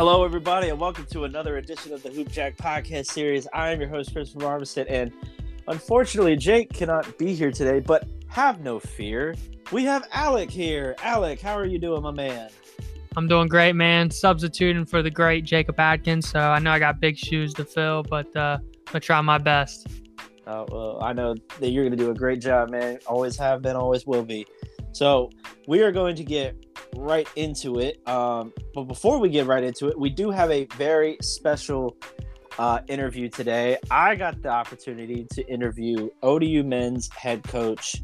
Hello, everybody, and welcome to another edition of the Hoop Jack podcast series. I am your host, Christopher Armistead, and unfortunately, Jake cannot be here today, but have no fear. We have Alec here. Alec, how are you doing, my man? I'm doing great, man. Substituting for the great Jacob Atkins, so I know I got big shoes to fill, but uh, I'm gonna try my best. Uh, well, I know that you're going to do a great job, man. Always have been, always will be. So we are going to get right into it. Um, but before we get right into it, we do have a very special uh, interview today. I got the opportunity to interview ODU men's head coach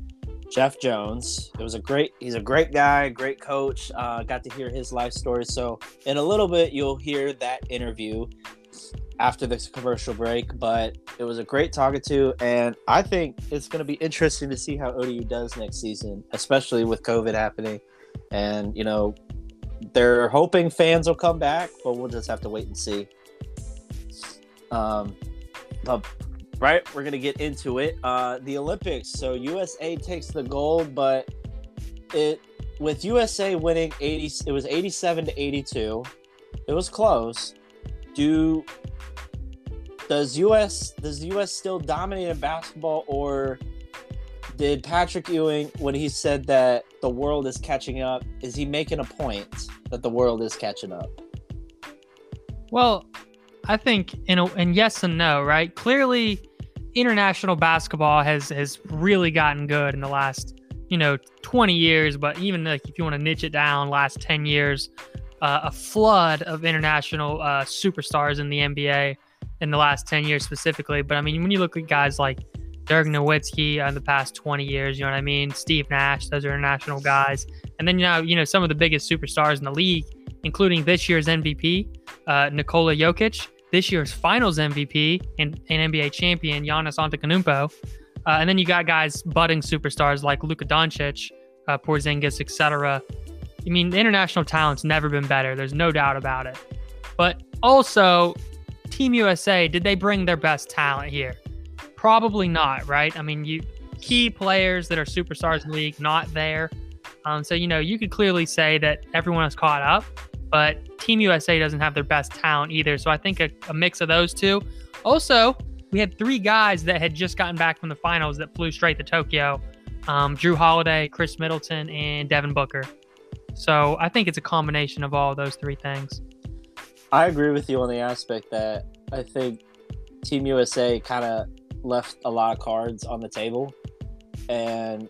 Jeff Jones. It was a great. He's a great guy, great coach. Uh, got to hear his life story. So in a little bit, you'll hear that interview after this commercial break. But it was a great talking to, and I think it's going to be interesting to see how ODU does next season, especially with COVID happening. And you know, they're hoping fans will come back, but we'll just have to wait and see. Um, but right, we're gonna get into it. Uh, the Olympics. So USA takes the gold, but it with USA winning eighty, it was eighty-seven to eighty-two. It was close. Do does US does the US still dominate in basketball, or did Patrick Ewing when he said that the world is catching up? Is he making a point that the world is catching up? Well, I think in a, and yes and no, right? Clearly, international basketball has has really gotten good in the last you know 20 years, but even like if you want to niche it down, last 10 years, uh, a flood of international uh, superstars in the NBA in the last 10 years specifically. But I mean, when you look at guys like Dirk Nowitzki in the past 20 years, you know what I mean? Steve Nash, those are international guys. And then, you know, you know, some of the biggest superstars in the league, including this year's MVP, uh, Nikola Jokic, this year's finals MVP and an NBA champion, Giannis Antetokounmpo. Uh, and then you got guys, budding superstars like Luka Doncic, uh, Porzingis, etc. I mean, international talent's never been better. There's no doubt about it. But also, Team USA, did they bring their best talent here? Probably not, right? I mean, you key players that are superstars in the league not there. Um, so you know, you could clearly say that everyone has caught up, but Team USA doesn't have their best talent either. So I think a, a mix of those two. Also, we had three guys that had just gotten back from the finals that flew straight to Tokyo. Um, Jrue Holiday, Khris Middleton, and Devin Booker. So I think it's a combination of all of those three things. I agree with you on the aspect that I think Team USA kind of left a lot of cards on the table and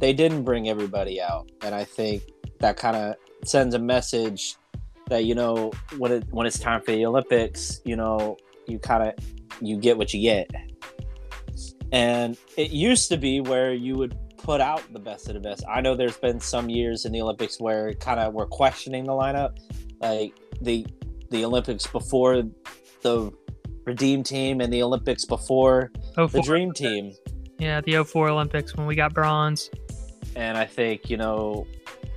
they didn't bring everybody out. And I think that kind of sends a message that, you know, when it when it's time for the Olympics, you know, you kind of you get what you get. And it used to be where you would put out the best of the best. I know there's been some years in the Olympics where kind of we're questioning the lineup. Like the the Olympics before the Redeem team and the Olympics before the Dream team. Yeah, the 04 Olympics when we got bronze. And I think, you know,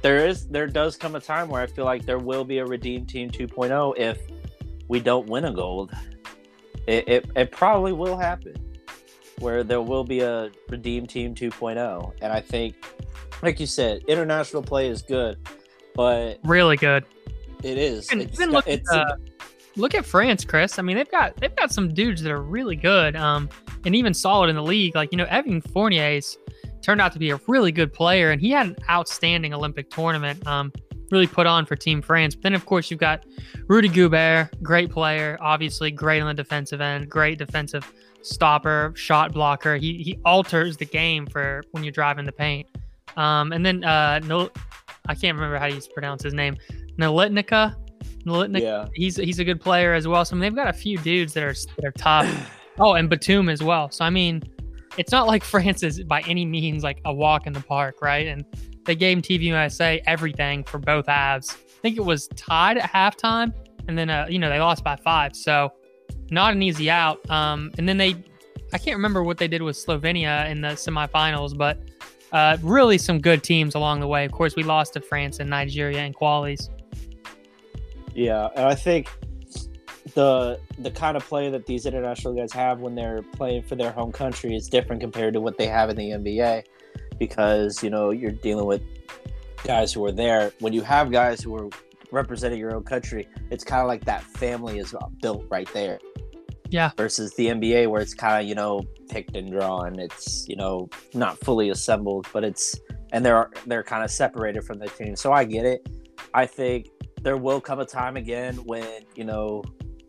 there is there does come a time where I feel like there will be a Redeem Team 2.0 if we don't win a gold. It, it, it probably will happen where there will be a Redeem Team 2.0. And I think, like you said, international play is good, but really good. It is. Even, even look, at, uh, look at France, Chris. I mean, they've got they've got some dudes that are really good, um, and even solid in the league. Like you know, Evan Fournier's turned out to be a really good player, and he had an outstanding Olympic tournament. Um, really put on for Team France. But then, of course, you've got Rudy Gobert, great player, obviously great on the defensive end, great defensive stopper, shot blocker. He he alters the game for when you're driving the paint. Um, and then uh, no, I can't remember how you pronounce his name. Nalitnica. Yeah. He's he's a good player as well. So I mean, they've got a few dudes that are that are tough. oh, and Batum as well. So I mean, it's not like France is by any means like a walk in the park, right? And they gave Team USA everything for both halves. I think it was tied at halftime, and then uh, you know they lost by five. So not an easy out. Um, and then they, I can't remember what they did with Slovenia in the semifinals, but uh, really some good teams along the way. Of course, we lost to France and Nigeria in qualies. Yeah, and I think the the kind of play that these international guys have when they're playing for their home country is different compared to what they have in the NBA because you know you're dealing with guys who are there when you have guys who are representing your own country, it's kind of like that family is built right there. Yeah. Versus the NBA, where it's kind of you know picked and drawn. It's you know not fully assembled, but it's and they're they're kind of separated from the team. So I get it. I think there will come a time again when you know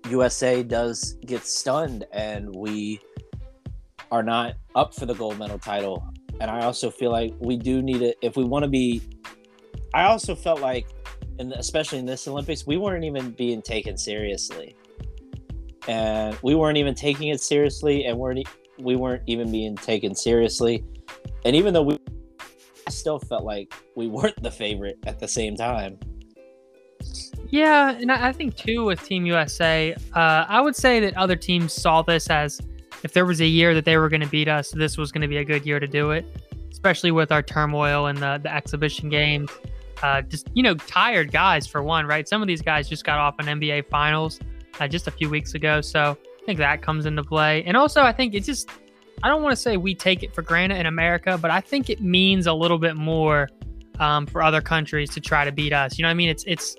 USA does get stunned and we are not up for the gold medal title. And I also feel like we do need it if we want to be. I also felt like, and especially in this Olympics, we weren't even being taken seriously, and we weren't even taking it seriously, and weren't we weren't even being taken seriously, and even though we, I still felt like we weren't the favorite at the same time. Yeah, and I think too with Team USA, uh, I would say that other teams saw this as if there was a year that they were going to beat us, this was going to be a good year to do it, especially with our turmoil and the, the exhibition games. Uh, just, you know, tired guys for one, right? Some of these guys just got off an NBA finals uh, just a few weeks ago. So I think that comes into play. And also, I think it just, I don't want to say we take it for granted in America, but I think it means a little bit more um, for other countries to try to beat us. You know I mean? It's, it's,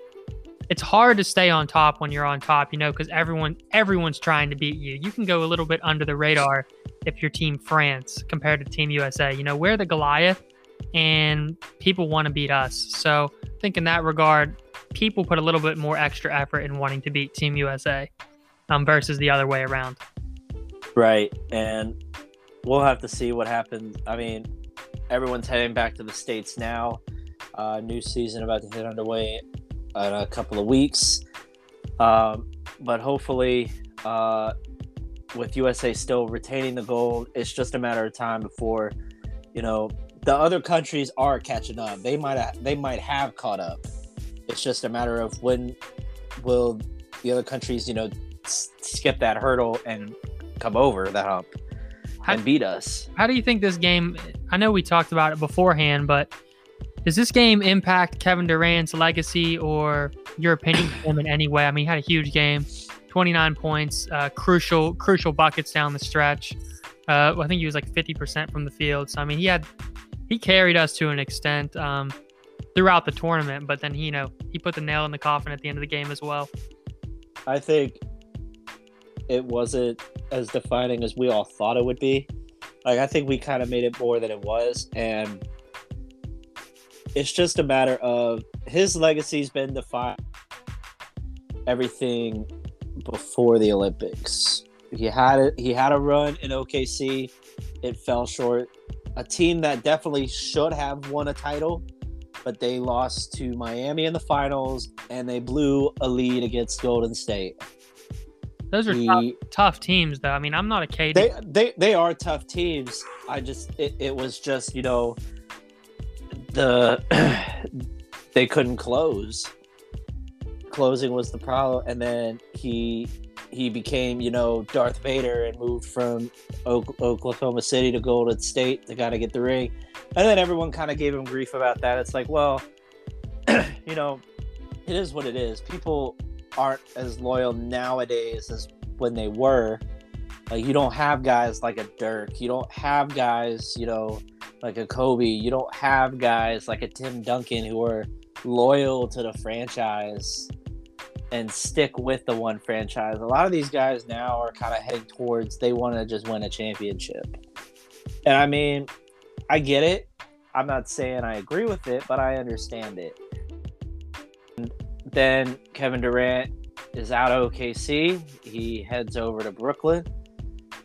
it's hard to stay on top when you're on top, you know, because everyone everyone's trying to beat you. You can go a little bit under the radar if you're Team France compared to Team USA. You know, we're the Goliath, and people want to beat us. So I think in that regard, people put a little bit more extra effort in wanting to beat Team USA um, versus the other way around. Right, and we'll have to see what happens. I mean, everyone's heading back to the states now. Uh, new season about to hit underway in a couple of weeks. Um, but hopefully, uh, with USA still retaining the gold, it's just a matter of time before, you know, the other countries are catching up. They might have, they might have caught up. It's just a matter of when will the other countries, you know, skip that hurdle and come over the hump how, and beat us. How do you think this game? I know we talked about it beforehand, but does this game impact Kevin Durant's legacy or your opinion of him in any way? I mean, he had a huge game, 29 points, uh, crucial crucial buckets down the stretch. Uh, I think he was like 50% from the field. So I mean, he had he carried us to an extent um, throughout the tournament, but then he, you know he put the nail in the coffin at the end of the game as well. I think it wasn't as defining as we all thought it would be. Like I think we kind of made it more than it was, and it's just a matter of his legacy's been defined everything before the Olympics. He had it. He had a run in OKC. It fell short. A team that definitely should have won a title, but they lost to Miami in the finals, and they blew a lead against Golden State. Those are tough, tough, teams, though. I mean, I'm not a KD. They they, they are tough teams. I just it, it was just you know the they couldn't close. Closing was the problem, and then he he became you know Darth Vader and moved from Oklahoma City to Golden State to of get the ring, and then everyone kind of gave him grief about that. It's like, well, you know, it is what it is. People aren't as loyal nowadays as when they were. Like you don't have guys like a Dirk. You don't have guys, you know, like a Kobe. You don't have guys like a Tim Duncan who are loyal to the franchise and stick with the one franchise. A lot of these guys now are kind of heading towards they want to just win a championship. And I mean, I get it. I'm not saying I agree with it, but I understand it. And then Kevin Durant is out of OKC. He heads over to Brooklyn.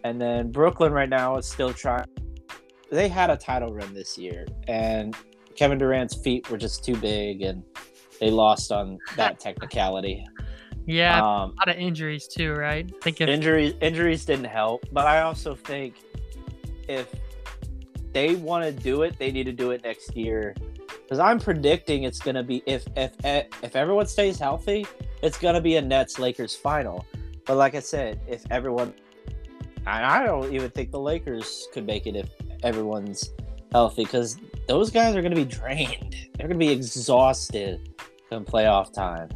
And then Brooklyn right now is still trying they had a title run this year, and Kevin Durant's feet were just too big, and they lost on that technicality. Yeah, um, a lot of injuries too, right? I think if- injuries injuries didn't help, but I also think if they want to do it, they need to do it next year. Because I'm predicting it's going to be if if if everyone stays healthy, it's going to be a Nets Lakers final. But like I said, if everyone, I don't even think the Lakers could make it if everyone's healthy because those guys are going to be drained. They're going to be exhausted come playoff time.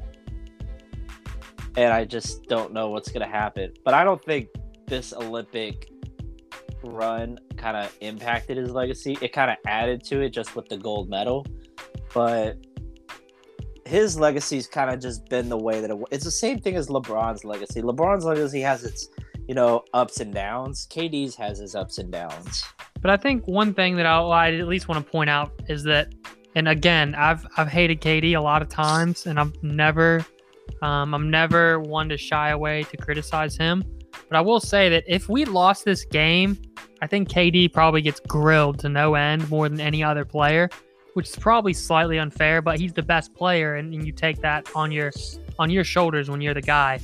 And I just don't know what's going to happen. But I don't think this Olympic run kind of impacted his legacy. It kind of added to it just with the gold medal. But his legacy's kind of just been the way that it, was. it's the same thing as LeBron's legacy. LeBron's legacy has its you know ups and downs. KD's has his ups and downs. But I think one thing that I'll, I at least want to point out is that, and again, I've I've hated KD a lot of times, and I'm never, um, I'm never one to shy away to criticize him. But I will say that if we lost this game, I think KD probably gets grilled to no end more than any other player, which is probably slightly unfair. But he's the best player, and, and you take that on your on your shoulders when you're the guy.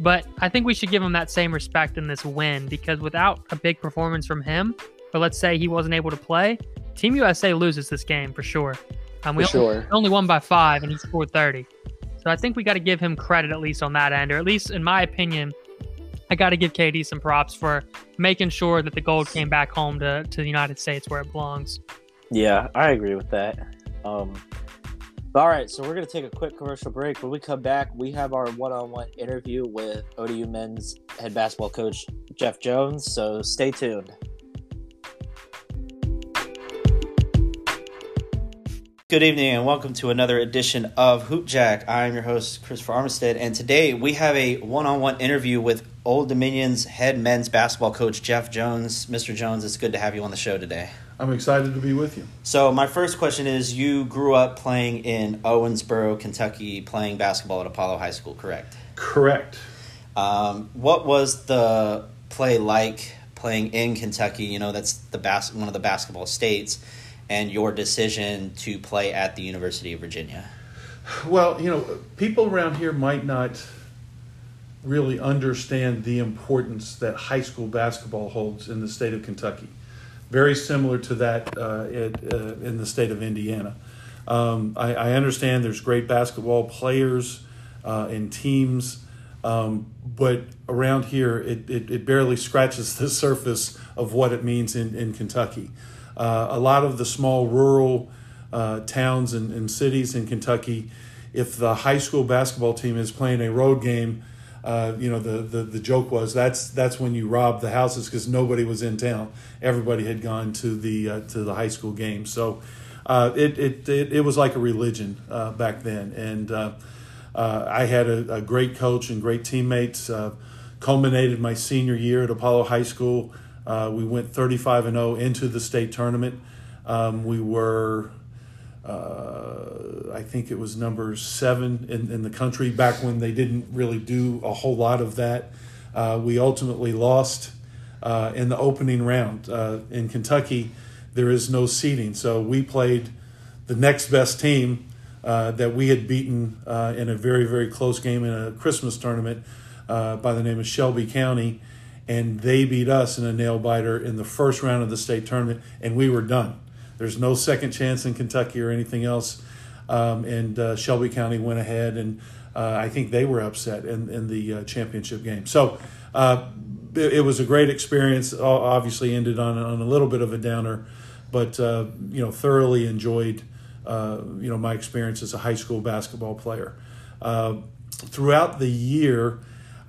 But I think we should give him that same respect in this win because without a big performance from him, but let's say he wasn't able to play, Team USA loses this game for sure. Um, we for only, only won by five, and he scored 30. So I think we got to give him credit at least on that end, or at least in my opinion, I got to give KD some props for making sure that the gold came back home to, to the United States where it belongs. Yeah, I agree with that. Um, all right, so we're going to take a quick commercial break. When we come back, we have our one on one interview with ODU men's head basketball coach, Jeff Jones. So stay tuned. Good evening and welcome to another edition of Hoop Jack. I'm your host, Christopher Armistead, and today we have a one on one interview with Old Dominion's head men's basketball coach, Jeff Jones. Mr. Jones, it's good to have you on the show today. I'm excited to be with you. So, my first question is you grew up playing in Owensboro, Kentucky, playing basketball at Apollo High School, correct? Correct. Um, what was the play like playing in Kentucky? You know, that's the bas- one of the basketball states and your decision to play at the University of Virginia? Well, you know, people around here might not really understand the importance that high school basketball holds in the state of Kentucky. Very similar to that uh, it, uh, in the state of Indiana. Um, I, I, understand there's great basketball players uh, and teams, um, but around here it, it, it, barely scratches the surface of what it means in, in Kentucky. Uh, a lot of the small rural uh, towns and, and, cities in Kentucky, if the high school basketball team is playing a road game, uh, you know the, the the joke was that's that's when you rob the houses because nobody was in town. Everybody had gone to the uh, to the high school game, so uh, it, it, it it was like a religion uh, back then. And I had a, a, great coach and great teammates. culminated my senior year at Apollo High School. Uh, we went 35 and 0 into the state tournament. Um, we were, uh, I think it was number seven in, in the country back when they didn't really do a whole lot of that. Uh, we ultimately lost uh, in the opening round. Uh, in Kentucky, there is no seeding, so we played the next best team uh, that we had beaten in a very, very close game in a Christmas tournament by the name of Shelby County and they beat us in a nail biter in the first round of the state tournament, and we were done. There's no second chance in Kentucky or anything else. Um, and uh, Shelby County went ahead, and uh, I think they were upset in, in the uh, championship game. So uh, it, it, was a great experience. Obviously, ended on, on a little bit of a downer, but uh, you know, thoroughly enjoyed uh, you know my experience as a high school basketball player. throughout the year,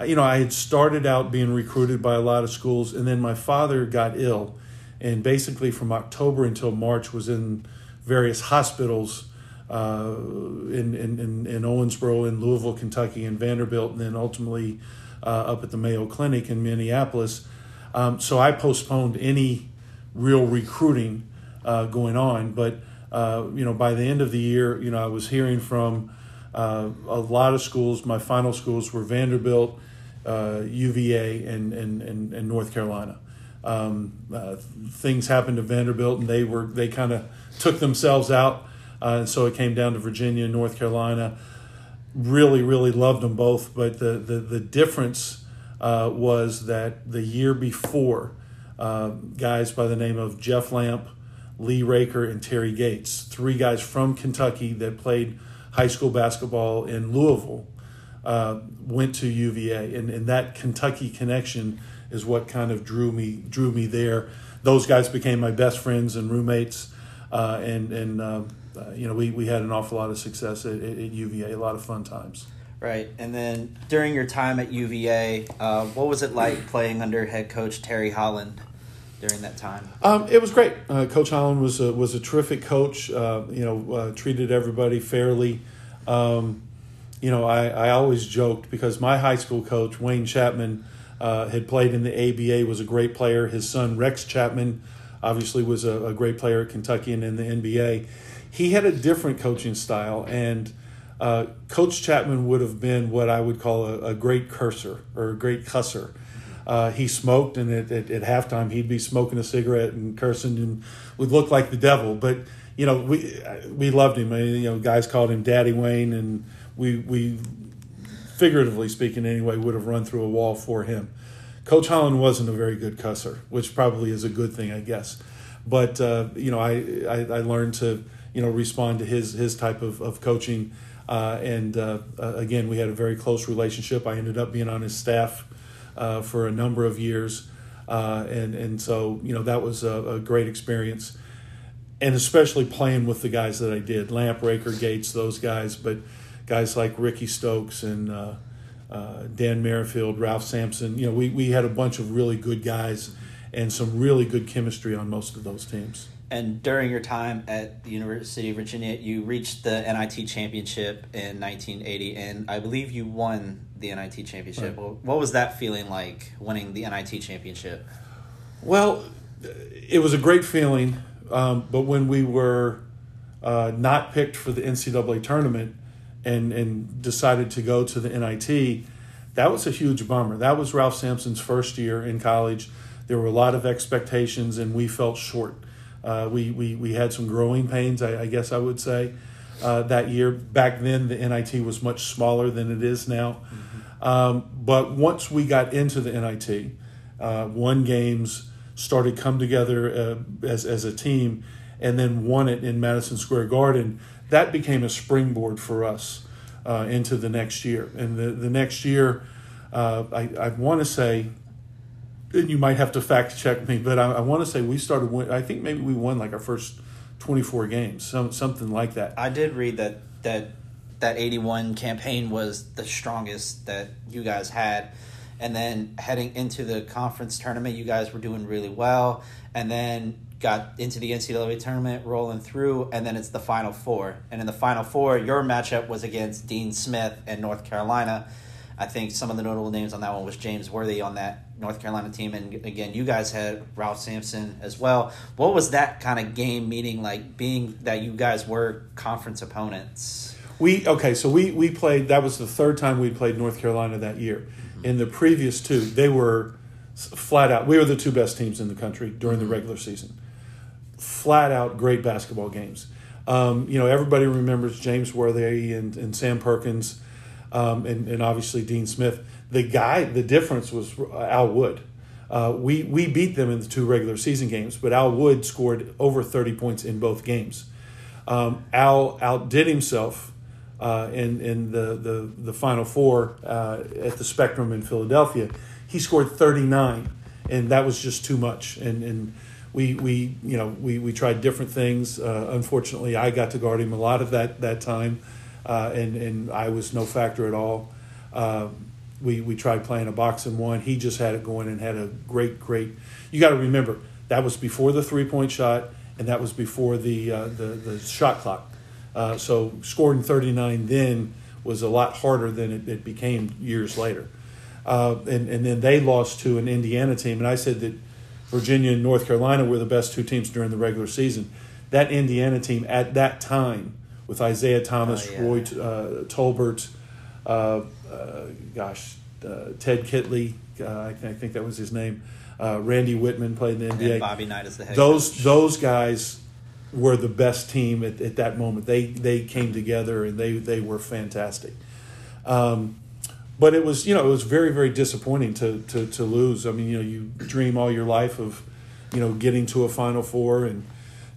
you know, I had started out being recruited by a lot of schools, and then my father got ill, and basically from October until March was in various hospitals uh, in, in, in Owensboro, in Louisville, Kentucky, and Vanderbilt, and then ultimately uh, up at the Mayo Clinic in Minneapolis. Um, so I postponed any real recruiting uh, going on, but uh, you know, by the end of the year, you know, I was hearing from uh, a lot of schools. My final schools were Vanderbilt, uh, UVA, and, and, and, and North Carolina. Um, uh, things happened to Vanderbilt, and they were they kind of took themselves out, uh, and so it came down to Virginia and North Carolina. Really, really loved them both, but the the, the difference uh, was that the year before, uh, guys by the name of Jeff Lamp, Lee Raker, and Terry Gates, three guys from Kentucky that played high school basketball in Louisville, uh, went to UVA, and, and that Kentucky connection is what kind of drew me drew me there. Those guys became my best friends and roommates, uh, and and uh, uh you know we, we had an awful lot of success at, at, UVA, a lot of fun times. Right, and then during your time at UVA, uh, what was it like playing under head coach Terry Holland? during that time? Um, it was great. Uh, coach Holland was a, was a terrific coach. Uh, you know, uh, treated everybody fairly. Um, you know, I, I always joked because my high school coach, Wayne Chapman, uh, had played in the ABA, was a great player. His son, Rex Chapman, obviously was a, a great player at Kentucky and in the NBA. He had a different coaching style, and uh, Coach Chapman would have been what I would call a, a great cursor or a great cusser. Uh, he smoked, and at, at, at, halftime he'd be smoking a cigarette and cursing, and would look like the devil. But you know, we we loved him. You know, guys called him Daddy Wayne, and we we figuratively speaking anyway would have run through a wall for him. Coach Holland wasn't a very good cusser, which probably is a good thing, I guess. But uh, you know, I, I, I learned to you know respond to his his type of of coaching. Uh, and uh, again, we had a very close relationship. I ended up being on his staff uh, for a number of years, uh, and and so you know that was a, a, great experience, and especially playing with the guys that I did, Lamp, Raker, Gates, those guys, but guys like Ricky Stokes and uh, Dan Merrifield, Ralph Sampson. You know, we we had a bunch of really good guys, and some really good chemistry on most of those teams. And during your time at the University of Virginia, you reached the NIT championship in 1980, and I believe you won the NIT championship. Right. What was that feeling like, winning the NIT championship? Well, it was a great feeling, um, but when we were uh, not picked for the NCAA tournament and and decided to go to the NIT, that was a huge bummer. That was Ralph Sampson's first year in college. There were a lot of expectations, and we felt short. Uh, we, we, we had some growing pains, I, I guess I would say, uh, that year. Back then, the NIT was much smaller than it is now. Mm-hmm. Um, but once we got into the NIT, uh, won games, started come together uh, as, as a team, and then won it in Madison Square Garden, that became a springboard for us uh, into the next year. And the, the next year, uh, I, I want to say and you might have to fact check me, but I, I want to say we started. Win, I think maybe we won like our first twenty four games, some something like that. I did read that that that eighty one campaign was the strongest that you guys had, and then heading into the conference tournament, you guys were doing really well, and then got into the NCAA tournament, rolling through, and then it's the Final Four, and in the Final Four, your matchup was against Dean Smith and North Carolina. I think some of the notable names on that one was James Worthy on that North Carolina team, and again, you guys had Ralph Sampson as well. What was that kind of game meeting like? Being that you guys were conference opponents. We okay, so we we played. That was the third time we played North Carolina that year. Mm-hmm. In the previous two, they were flat out. We were the two best teams in the country during mm-hmm. the regular season. Flat out, great basketball games. Um, you know, everybody remembers James Worthy and, and Sam Perkins, um, and, and obviously Dean Smith the guy, the difference was Al Wood. Uh, we we beat them in the two regular season games, but Al Wood scored over thirty points in both games. Um, Al outdid himself uh, in in the the the final four uh, at the Spectrum in Philadelphia. He scored thirty nine, and that was just too much. And and we we you know we we tried different things. Uh, unfortunately, I got to guard him a lot of that that time, uh, and and I was no factor at all. Uh, we, we tried playing a box and one. He just had it going and had a great, great. You got to remember that was before the three point shot, and that was before the uh, the, the shot clock. Uh, so scoring 39 then was a lot harder than it, it became years later. Uh, and, and then they lost to an Indiana team. And I said that Virginia and North Carolina were the best two teams during the regular season. That Indiana team at that time, with Isiah Thomas, oh, yeah. Roy uh, Tolbert, uh, uh, gosh, uh, Ted Kitley, I, th- I, think that was his name. Randy Wittman played in the NBA. And Bobby Knight is the head those coach. those guys were the best team at, at that moment. They they came together and they they were fantastic. Um, but it was you know it was very very disappointing to, to to lose. I mean you know you dream all your life of you know getting to a Final Four and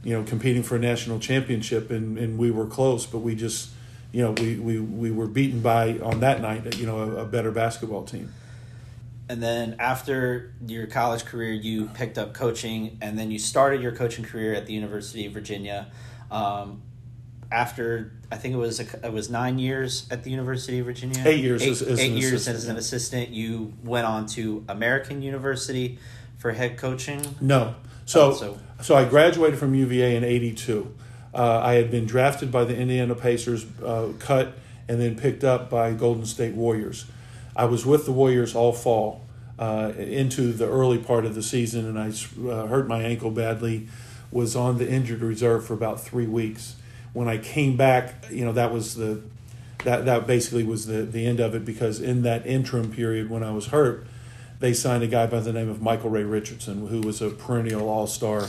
you know competing for a national championship and and we were close, but we just you know, we, we, we were beaten by, on that night, you know, a, a better basketball team. And then after your college career, you picked up coaching, and then you started your coaching career at the University of Virginia. Um, after I think it was a, it was nine years at the University of Virginia. Eight years. Eight, as, as eight years assistant. as an assistant. You went on to American University for head coaching. No. So oh, so, so I graduated from UVA in '82. Uh, I had been drafted by the Indiana Pacers, uh, cut, and then picked up by Golden State Warriors. I was with the Warriors all fall uh, into the early part of the season, and I uh, hurt my ankle badly. Was on the injured reserve for about three weeks. When I came back, you know that was the that that basically was the the end of it because in that interim period when I was hurt, they signed a guy by the name of Michael Ray Richardson, who was a perennial All Star,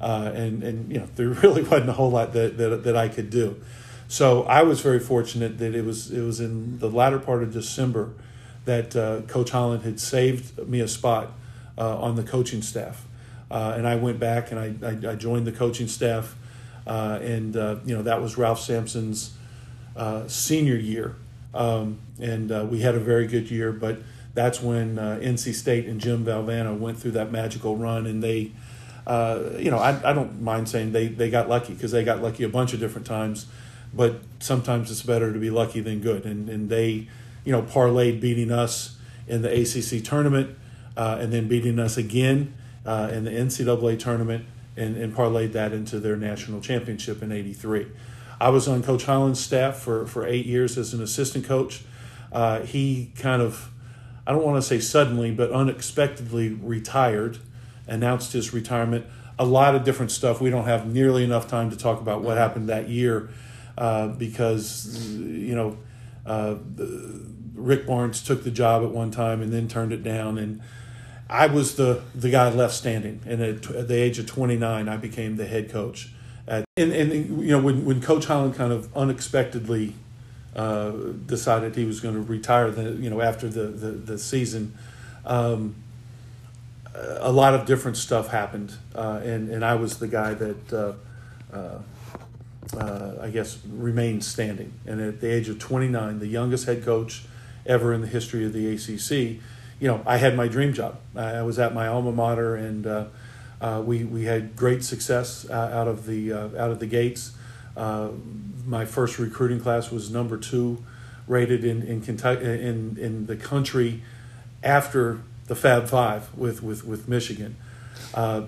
uh, and and you know there really wasn't a whole lot that, that that I could do. So I was very fortunate that it was it was in the latter part of December that uh, Coach Holland had saved me a spot uh, on the coaching staff, uh, and I went back and I, I, I joined the coaching staff, uh, and uh, you know that was Ralph Sampson's uh, senior year, um, and we had a very good year. But that's when NC State and Jim Valvano went through that magical run, and they. you know, I, I don't mind saying they, they got lucky because they got lucky a bunch of different times, but sometimes it's better to be lucky than good. And, and they, you know, parlayed beating us in the ACC tournament uh, and then beating us again uh, in the NCAA tournament and, and parlayed that into their national championship in 83. I was on Coach Holland's staff for, for eight years as an assistant coach. Uh, he kind of, I don't want to say suddenly, but unexpectedly retired, announced his retirement. A lot of different stuff. We don't have nearly enough time to talk about what happened that year uh, because, you know, uh, Rick Barnes took the job at one time and then turned it down, and I was the the guy left standing. And at, at the age of 29, I became the head coach. At, and, and you know when when Coach Holland kind of unexpectedly uh, decided he was going to retire, the you know after the the, the season. Um, a lot of different stuff happened, uh, and and I was the guy that uh, uh, uh I guess remained standing. And at the age of 29, the youngest head coach ever in the history of the ACC. You know, I had my dream job. I was at my alma mater, and uh, uh, we we had great success uh, out of the uh, out of the gates. Uh, my first recruiting class was number two, rated in in Kentucky in in the country, after the Fab Five with with with Michigan.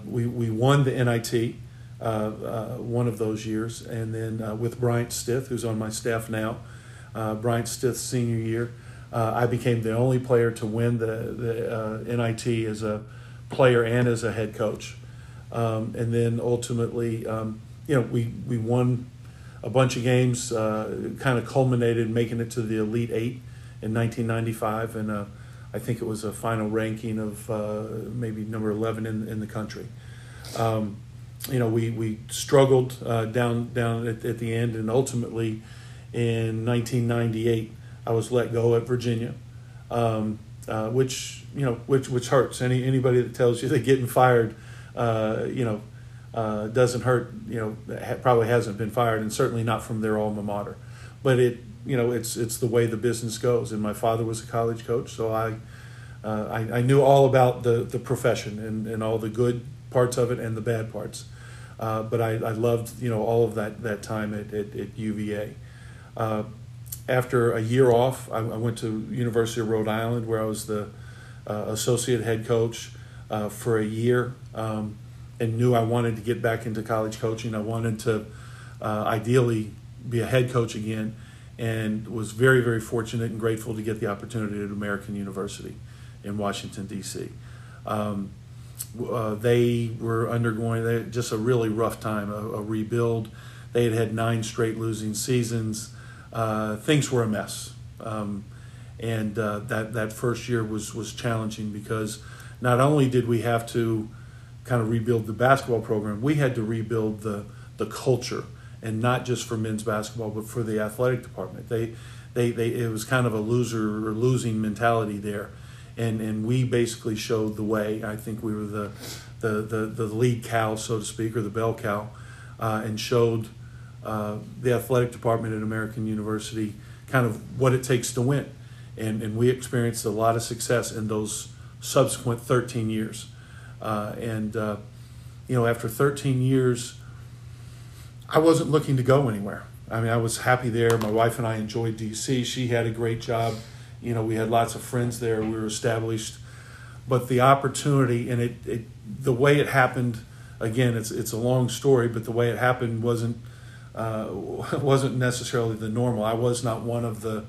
We we won the NIT. one of those years, and then with Bryant Stith, who's on my staff now, Bryant Stith's senior year, uh, I became the only player to win the, the uh, NIT as a player and as a head coach. Um, and then ultimately, um, you know, we, we won a bunch of games, uh, kind of culminated making it to the Elite Eight in 1995. And uh, I think it was a final ranking of uh, maybe number 11 in, in the country. Um, you know, we, we struggled uh, down, down at, at the end, and ultimately in 1998, I was let go at Virginia, um, uh, which you know which which hurts. Any anybody that tells you that getting fired, uh, you know, uh, doesn't hurt. You know, probably hasn't been fired, and certainly not from their alma mater. But it you know it's it's the way the business goes. And my father was a college coach, so I. Uh, I, I, knew all about the, the profession and, and all the good parts of it and the bad parts. Uh, but I, I loved you know all of that that time at, at, at UVA. Uh, after a year off, I, I, went to University of Rhode Island where I was the uh, associate head coach uh, for a year, um, and knew I wanted to get back into college coaching. I wanted to uh, ideally be a head coach again, and was very very fortunate and grateful to get the opportunity at American University in Washington D.C. Um, uh, they were undergoing they, just a really rough time, a, a rebuild. They had had nine straight losing seasons uh, things were a mess. Um, and uh, that that first year was was challenging because not only did we have to kind of rebuild the basketball program, we had to rebuild the the culture, and not just for men's basketball, but for the athletic department. They they, they it was kind of a loser or losing mentality there, and and we basically showed the way. I think we were the the the, the lead cow, so to speak, or the bell cow, uh, and showed uh, the athletic department at American University kind of what it takes to win. And, and we experienced a lot of success in those subsequent 13 years. Uh, and, uh, you know, after 13 years, I wasn't looking to go anywhere. I mean, I was happy there. My wife and I enjoyed DC. She had a great job. You know, we had lots of friends there. We were established. But the opportunity and it, it the way it happened, again, it's, it's a long story, but the way it happened wasn't – uh, wasn't necessarily the normal. I was not one of the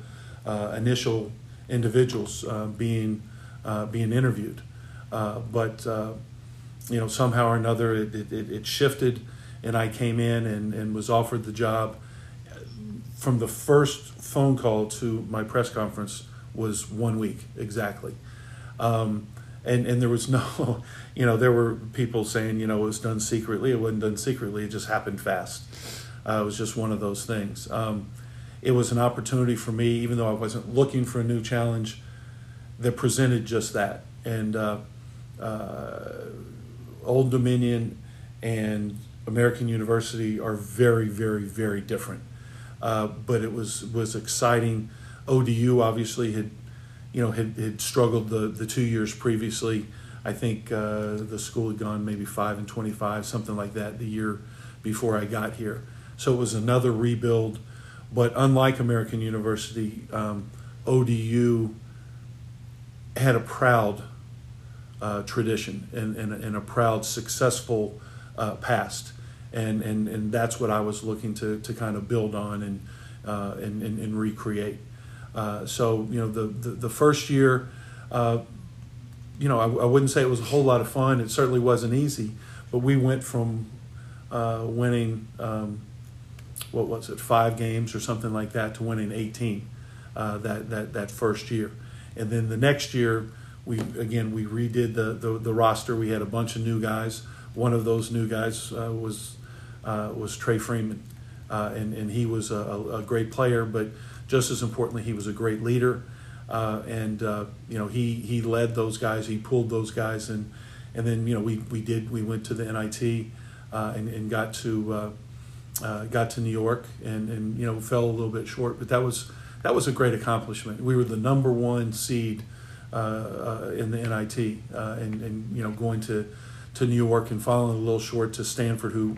uh, initial individuals uh, being uh, being interviewed, uh, but you know somehow or another it, it, it, shifted, and I came in and, and was offered the job. From the first phone call to my press conference was one week exactly. Um, and and there was no, you know, there were people saying, you know, it was done secretly. It wasn't done secretly. It just happened fast. Uh, it was just one of those things. Um, it was an opportunity for me, even though I wasn't looking for a new challenge, that presented just that. And uh, uh, Old Dominion and American University are very, very, very different. Uh, but it was was exciting. ODU obviously had you know, had, had struggled the, the two years previously. I think uh, the school had gone maybe five and 25, something like that, the year before I got here. So it was another rebuild. But unlike American University, um, ODU had a proud uh, tradition and, and, and, a proud, successful uh, past. And, and, and that's what I was looking to, to kind of build on and, uh, and, and, and recreate. Uh, so you know the the, the first year, uh, you know I, I, wouldn't say it was a whole lot of fun. It certainly wasn't easy, but we went from uh, winning um, what was it five games or something like that to winning 18 uh, that that that first year, and then the next year we again we redid the, the, the roster. We had a bunch of new guys. One of those new guys uh, was was Trey Freeman, and and he was a, a great player, but just as importantly, he was a great leader, uh, and uh, you know he he led those guys, he pulled those guys, and and then you know we we did we went to the NIT uh, and and got to uh, uh, got to New York and and you know fell a little bit short, but that was that was a great accomplishment. We were the number one seed uh, in the NIT, and and you know going to to New York and falling a little short to Stanford, who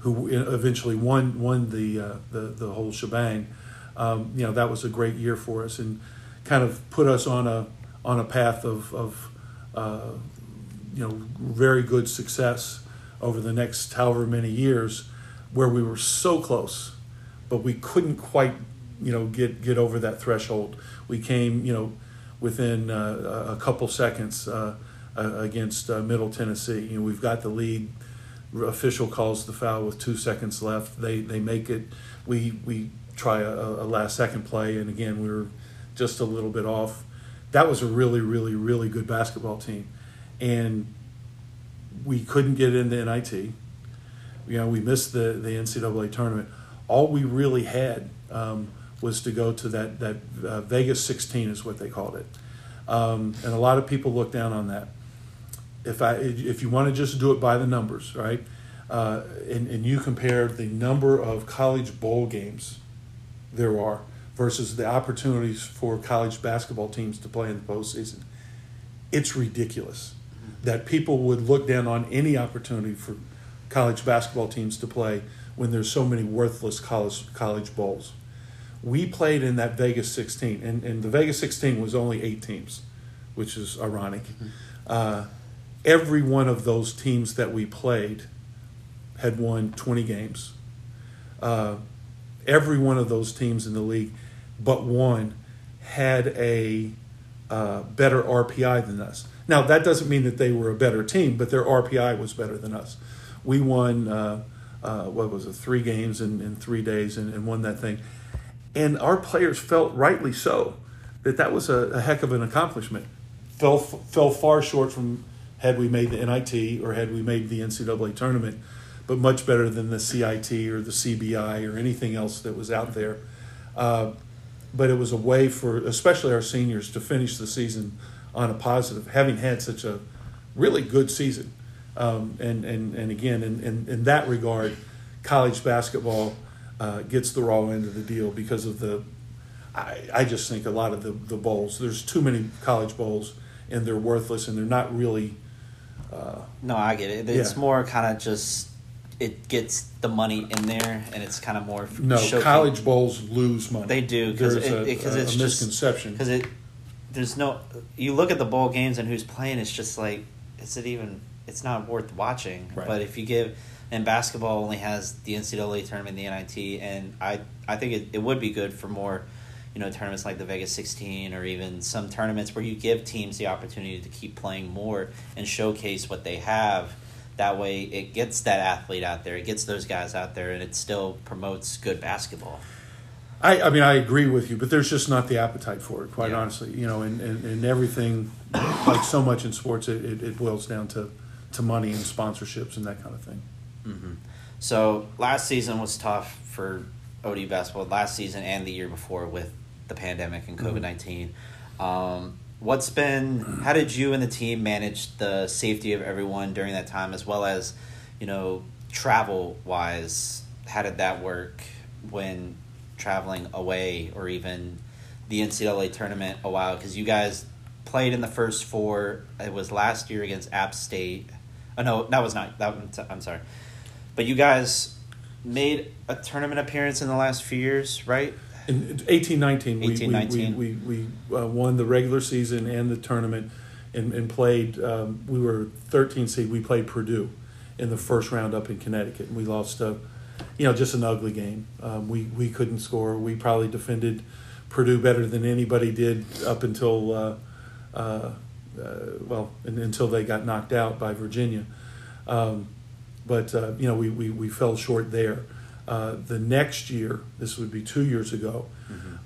who eventually won won the the the whole shebang um, you know that was a great year for us and kind of put us on a on a path of, of uh, you know very good success over the next however many years where we were so close but we couldn't quite you know get get over that threshold. We came you know within uh, a couple seconds uh, against uh, middle tennessee. You know we've got the lead. Official calls the foul with two seconds left. They they make it. We we try a, a last second play, and again we were just a little bit off. That was a really, really, really good basketball team, and we couldn't get into NIT. You know, we missed the the NCAA tournament. All we really had um, was to go to that that uh, Vegas 16 is what they called it, um, and a lot of people look down on that. If I if you want to just do it by the numbers, right? Uh, and, and you compare the number of college bowl games there are versus the opportunities for college basketball teams to play in the postseason. It's ridiculous that people would look down on any opportunity for college basketball teams to play when there's so many worthless college college bowls. We played in that Vegas 16, and, and the Vegas 16 was only eight teams, which is ironic. Mm-hmm. Uh, every one of those teams that we played had won 20 games. Uh, every one of those teams in the league, but one, had a uh, better RPI than us. Now that doesn't mean that they were a better team, but their RPI was better than us. We won uh, uh, what was it, three games in, in three days, and, and, won that thing. And our players felt rightly so that that was a, a heck of an accomplishment. Fell fell far short from had we made the NIT or had we made the NCAA tournament but much better than the CIT or the CBI or anything else that was out there. Uh, but it was a way for, especially our seniors, to finish the season on a positive, having had such a really good season. Um, and, and, and again, in, in, in, that regard, college basketball uh, gets the raw end of the deal because of the, I, I just think a lot of the, the bowls, there's too many college bowls and they're worthless and they're not really. Uh, no, I get it. It's yeah. more kind of just it gets the money in there, and it's kind of more. No, showcase. college bowls lose money. They do because it, it, it's a just, misconception. Because it, there's no. You look at the bowl games and who's playing. It's just like, is it even? It's not worth watching. Right. But if you give and basketball only has the NCAA tournament, the NIT, and I I think it, it would be good for more, you know, tournaments like the Vegas 16 or even some tournaments where you give teams the opportunity to keep playing more and showcase what they have. That way, it gets that athlete out there, it gets those guys out there, and it still promotes good basketball. I, I mean, I agree with you, but there's just not the appetite for it, quite Yeah. honestly. You know, and, and, and everything, like so much in sports, it, it, it boils down to, to money and sponsorships and that kind of thing. hmm So last season was tough for OD basketball. Last season and the year before with the pandemic and COVID 19 Um, what's been? How did you and the team manage the safety of everyone during that time, as well as, you know, travel wise? How did that work when traveling away, or even the NCAA tournament a while? Because you guys played in the first four. It was last year against App State. Oh no, that was not. That I'm sorry. But you guys made a tournament appearance in the last few years, right? In eighteen nineteen, we, 18, we, 19. we, we, we uh, won the regular season and the tournament and, and played, um, we were 13 seed. We played Purdue in the first round up in Connecticut. And we lost, uh, you know, just an ugly game. Um, we, we couldn't score. We probably defended Purdue better than anybody did up until, uh, uh, well, and, until they got knocked out by Virginia. Um, but, uh, you know, we, we, we fell short there. Uh, the next year, this would be two years ago,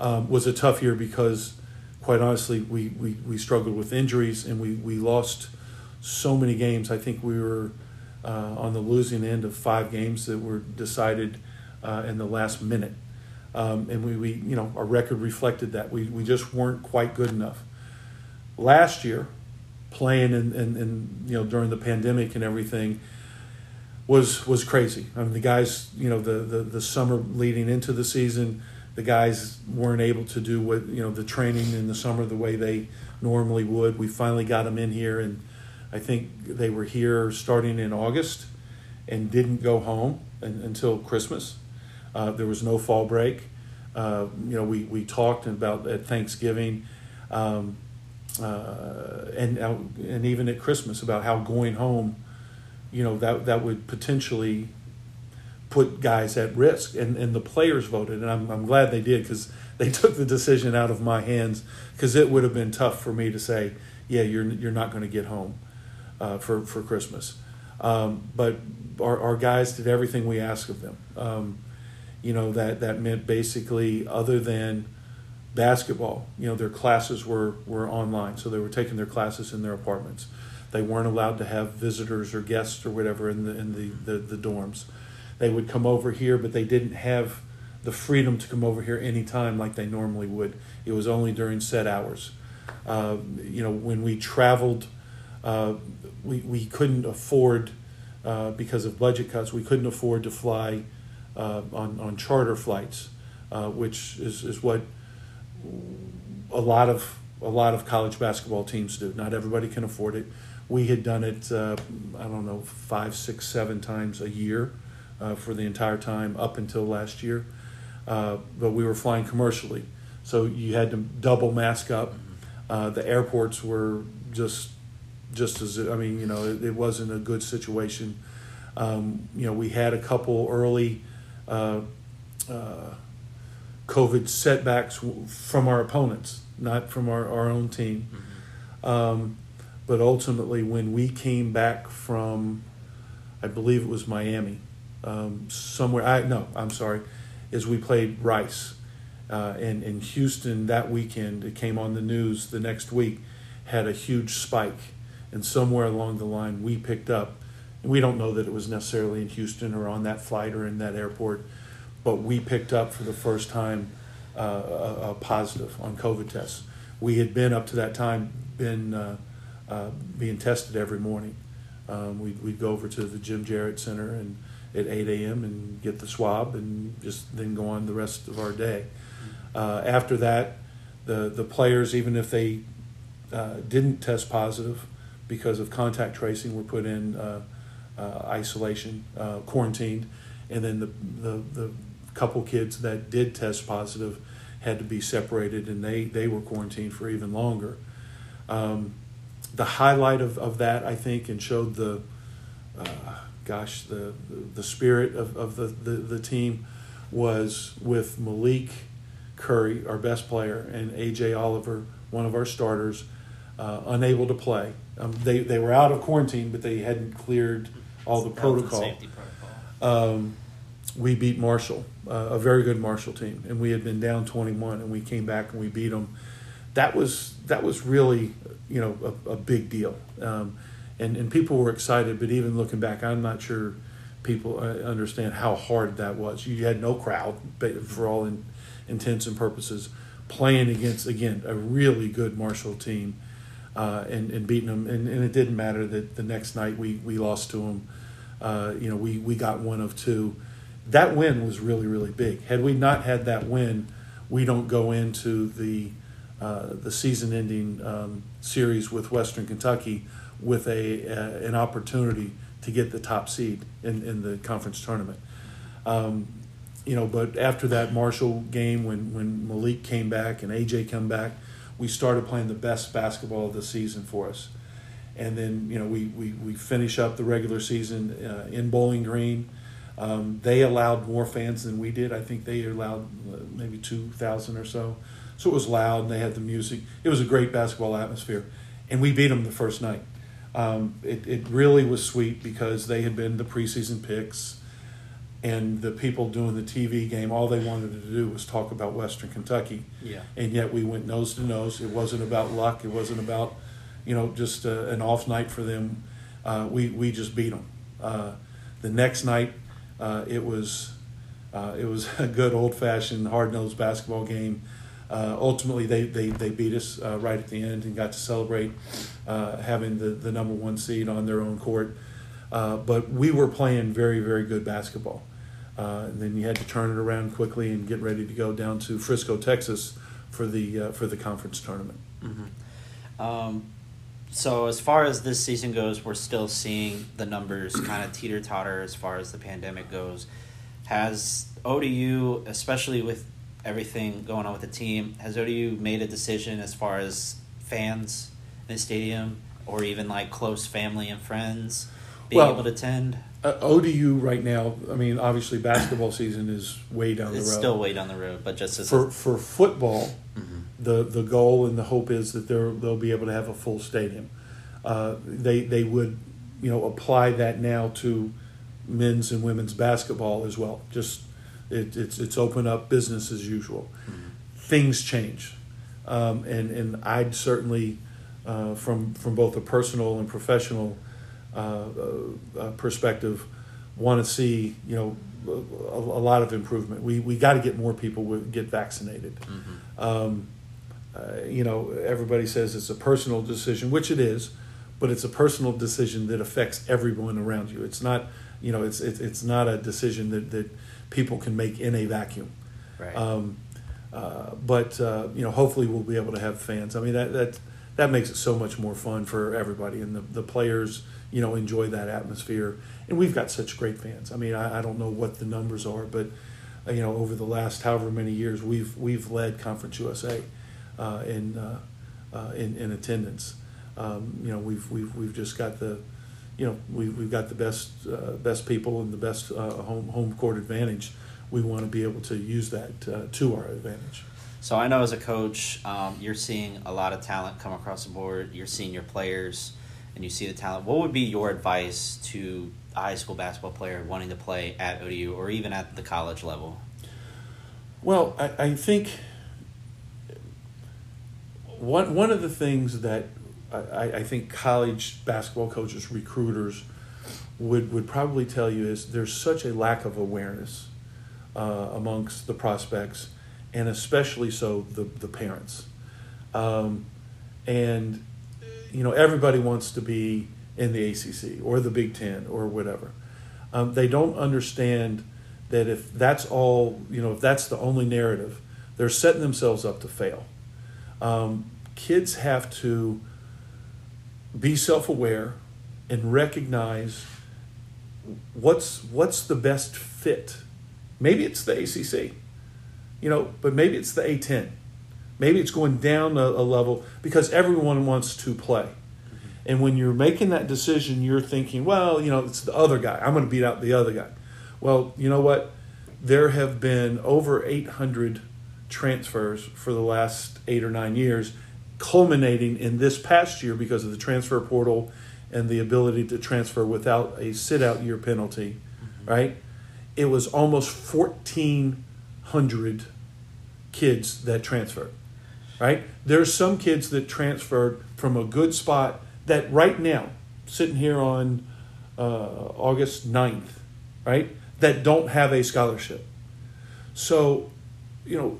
um, was a tough year because, quite honestly, we, we, we struggled with injuries and we, we lost so many games. I think we were uh, on the losing end of five games that were decided uh, in the last minute. Um, and we, we, you know, our record reflected that. We, we just weren't quite good enough. Last year, playing and, and, and you know, during the pandemic and everything, was was crazy. I mean, the guys, you know, the, the, the summer leading into the season, the guys weren't able to do what you know the training in the summer the way they normally would. We finally got them in here, and I think they were here starting in August, and didn't go home un until Christmas. Uh, there was no fall break. Uh, you know, we, we talked about at Thanksgiving, um, uh, and uh, and even at Christmas about how going home you know that that would potentially put guys at risk. And and the players voted and I'm I'm glad they did cuz they took the decision out of my hands cuz it would have been tough for me to say yeah you're you're not going to get home uh, for for Christmas. Um, but our, our guys did everything we asked of them. Um, you know that that meant basically other than basketball you know their classes were were online so they were taking their classes in their apartments they weren't allowed to have visitors or guests or whatever in the in the, the, the dorms. They would come over here, but they didn't have the freedom to come over here anytime like they normally would. It was only during set hours. Uh, you know, when we traveled, uh, we, we couldn't afford, uh, because of budget cuts, we couldn't afford to fly uh, on, on charter flights, uh, which is, is what a lot of a lot of college basketball teams do. Not everybody can afford it. We had done it, uh, I don't know, five, six, seven times a year uh, for the entire time up until last year. Uh, but we were flying commercially, so you had to double mask up. Uh, the airports were just, just as I mean, you know, it, it wasn't a good situation. Um, you know, we had a couple early uh, uh, COVID setbacks from our opponents, not from our, our own team. Um, but ultimately, when we came back from, I believe it was Miami, um, somewhere, I no, I'm sorry, is we played Rice. Uh, and in Houston that weekend, it came on the news the next week, had a huge spike. And somewhere along the line, we picked up, and we don't know that it was necessarily in Houston or on that flight or in that airport, but we picked up for the first time uh, a, a positive on COVID tests. We had been up to that time been uh, uh, being tested every morning. Um, we'd, we'd go over to the Jim Jarrett Center and at 8 a.m. and get the swab and just then go on the rest of our day. Uh, after that, the the players, even if they uh, didn't test positive because of contact tracing, were put in uh, isolation, quarantined, and then the, the the couple kids that did test positive had to be separated, and they they were quarantined for even longer. Um, the highlight of, of that, I think, and showed the uh, gosh, the, the, spirit of, of the, the, the team was with Malik Curry, our best player, and AJ Oliver, one of our starters, uh, unable to play. Um, they, they were out of quarantine, but they hadn't cleared all the protocol. Um, we beat Marshall, uh, a very good Marshall team, and we had been down 21, and we came back and we beat them. That was that was really, you know, a, a big deal, um, and and people were excited. But even looking back, I'm not sure people uh, understand how hard that was. You had no crowd, for all in, intents and purposes, playing against again a really good Marshall team, uh, and and beating them. And, and it didn't matter that the next night we we lost to them. Uh, you know, we we got one of two that win was really really big. Had we not had that win, we don't go into the uh, the season ending um, series with Western Kentucky with a uh, an opportunity to get the top seed in, in the conference tournament. Um, you know, but after that Marshall game, when when Malik came back and AJ come back, we started playing the best basketball of the season for us. And then you know we we, we finish up the regular season uh, in Bowling Green um, they allowed more fans than we did. I think they allowed uh, maybe 2,000 or so. So it was loud and they had the music. It was a great basketball atmosphere. And we beat them the first night. Um, it, it really was sweet because they had been the preseason picks and the people doing the TV game, all they wanted to do was talk about Western Kentucky. Yeah. And yet we went nose to nose. It wasn't about luck. It wasn't about, you know, just uh, an off night for them. Uh, we, we just beat them. Uh, the next night, uh, it was uh, it was a good old fashioned hard nosed basketball game. Uh, ultimately, they, they, they beat us uh, right at the end and got to celebrate uh, having the, the number one seed on their own court. Uh, but we were playing very, very good basketball. and then you had to turn it around quickly and get ready to go down to Frisco, Texas for the, for the conference tournament. Mm-hmm. Um, so as far as this season goes, we're still seeing the numbers kind of teeter totter as far as the pandemic goes. Has ODU, especially with everything going on with the team, has ODU made a decision as far as fans in the stadium or even like close family and friends being well, able to attend? Uh, ODU right now, I mean, obviously basketball season is way down it's the road. still way down the road, but just for a, for football, mm-hmm the the goal and the hope is that they're they'll be able to have a full stadium. Uh, they they would you know apply that now to men's and women's basketball as well. Just it, it's it's open up business as usual. Mm-hmm. Things change, um, and and I'd certainly uh, from from both a personal and professional uh, uh perspective want to see you know a, a, lot of improvement. We we got to get more people get vaccinated. Mm-hmm. Um, uh, you know, everybody says it's a personal decision, which it is, but it's a personal decision that affects everyone around you. It's not, you know, it's it's, it's not a decision that, that people can make in a vacuum. Right. Um, uh, but uh, you know, hopefully we'll be able to have fans. I mean, that that that makes it so much more fun for everybody, and the the players, you know, enjoy that atmosphere. And we've got such great fans. I mean, I, I don't know what the numbers are, but uh, you know, over the last however many years, we've we've led Conference USA in, uh, uh, in in attendance. Um, you know, we've we've we've just got the, you know, we've we've got the best best people and the best home home court advantage. We want to be able to use that to our advantage. So I know as a coach, um, you're seeing a lot of talent come across the board. You're seeing your players, and you see the talent. What would be your advice to a high school basketball player wanting to play at ODU or even at the college level? Well, I, I think one one of the things that I, I think college basketball coaches, recruiters would would probably tell you is there's such a lack of awareness uh, amongst the prospects, and especially so the the parents, um, and you know everybody wants to be in the ACC or the Big Ten or whatever. Um, they don't understand that if that's all you know, if that's the only narrative, they're setting themselves up to fail. Um, kids have to be self-aware and recognize what's what's the best fit. Maybe it's the ACC, you know, but maybe it's the A10. Maybe it's going down a, a level because everyone wants to play. And when you're making that decision, you're thinking, well, you know, it's the other guy. I'm going to beat out the other guy. Well, you know what? There have been over 800 transfers for the last eight or nine years, culminating in this past year because of the transfer portal and the ability to transfer without a sit out year penalty, mm-hmm. right? It was almost 1,400 kids that transferred, right? There's some kids that transferred from a good spot that right now, sitting here on uh, August 9th, right, that don't have a scholarship. So, you know,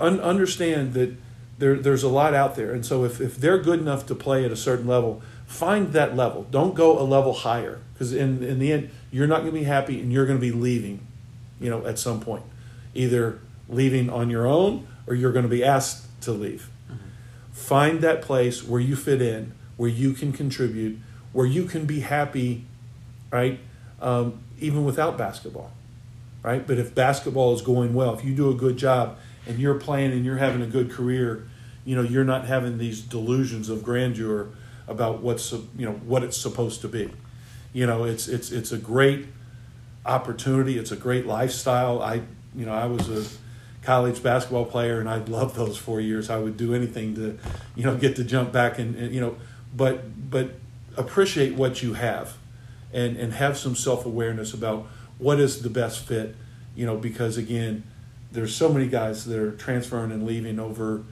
un- understand that there, there's a lot out there. And so if, if they're good enough to play at a certain level, find that level. Don't go a level higher because in, in the end, you're not going to be happy and you're going to be leaving, you know, at some point. Either leaving on your own or you're going to be asked to leave. Mm-hmm. Find that place where you fit in, where you can contribute, where you can be happy, right? Um, even without basketball, right? But if basketball is going well, if you do a good job and you're playing and you're having a good career, you know, you're not having these delusions of grandeur about what's you know what it's supposed to be. You know, it's it's it's a great opportunity. It's a great lifestyle. I you know I was a college basketball player and I loved those four years. I would do anything to you know get to jump back and, and you know, but but appreciate what you have, and and have some self awareness about what is the best fit. You know, because again, there's so many guys that are transferring and leaving over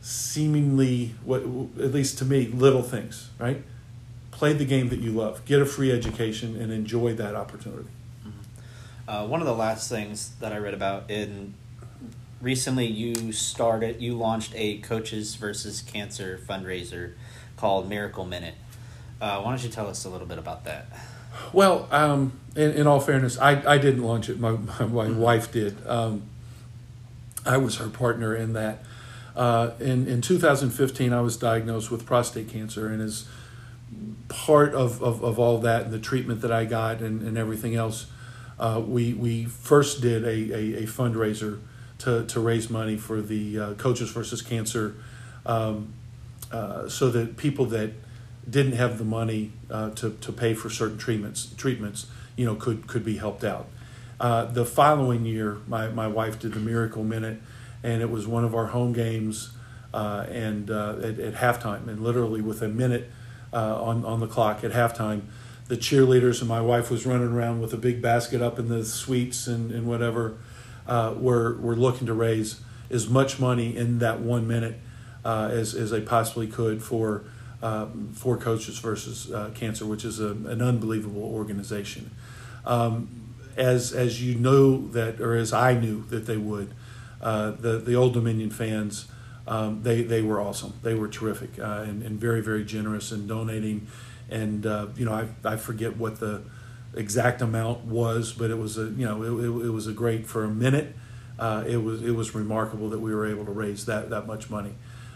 seemingly what at least to me little things right? Play the game that you love. Get a free education and enjoy that opportunity. Mm-hmm. uh, one of the last things that i read about in recently you started you launched a coaches versus cancer fundraiser called miracle minute. Uh, why don't you tell us a little bit about that well um, in, in, all fairness I, I didn't launch it. My, my, my mm-hmm. wife did. Um, i was her partner in that. Uh, in, in 2015, I was diagnosed with prostate cancer, and as part of, of, of all that and the treatment that I got and, and everything else, uh, we, we first did a, a, a, fundraiser to, to raise money for the uh, Coaches versus Cancer um, uh, so that people that didn't have the money uh, to, to pay for certain treatments, treatments you know, could, could be helped out. Uh, the following year, my, my wife did the Miracle Minute and it was one of our home games uh, and uh, at, at, halftime and literally with a minute uh, on, on the clock at halftime the cheerleaders and my wife was running around with a big basket up in the suites and, and whatever uh, were, were looking to raise as much money in that one minute as, as they possibly could for um, for coaches versus uh, cancer which is a, an unbelievable organization um, as as you know that or as I knew that they would uh, the the Old Dominion fans, um, they they were awesome. They were terrific uh, and, and very very generous in donating. And uh, you know, I I forget what the exact amount was, but it was a you know it, it, it was a great for a minute. Uh, it was it was remarkable that we were able to raise that that much money.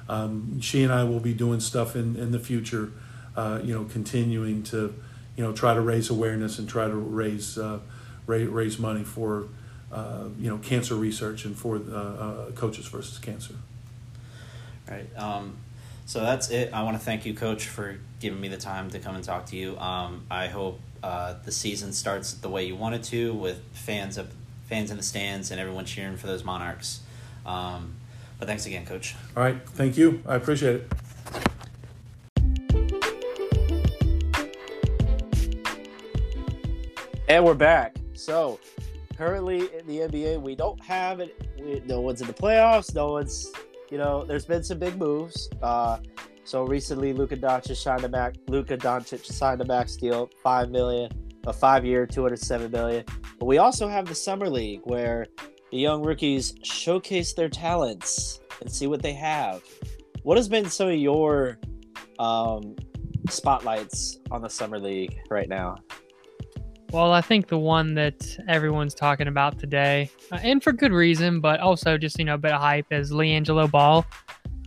Um, she and I will be doing stuff in in the future. Uh, you know, continuing to you know try to raise awareness and try to raise raise, raise money for uh, you know, cancer research and for uh, uh, coaches versus cancer. Right. Um, so that's it. I want to thank you, Coach, for giving me the time to come and talk to you. Um, I hope uh, the season starts the way you want it to, with fans up, fans in the stands, and everyone cheering for those Monarchs. Um, but thanks again, Coach. All right. Thank you. I appreciate it. And we're back. So currently in the NBA, we don't have it. We, no one's in the playoffs. No one's, you know, there's been some big moves. Uh, so recently, Luka Doncic signed a back. Luka Doncic signed a max deal, five million, a five-year, two hundred seven million. But we also have the summer league where the young rookies showcase their talents and see what they have. What has been some of your um, spotlights on the summer league right now? Well, I think the one that everyone's talking about today, uh, and for good reason, but also just you know a bit of hype, is LiAngelo Ball.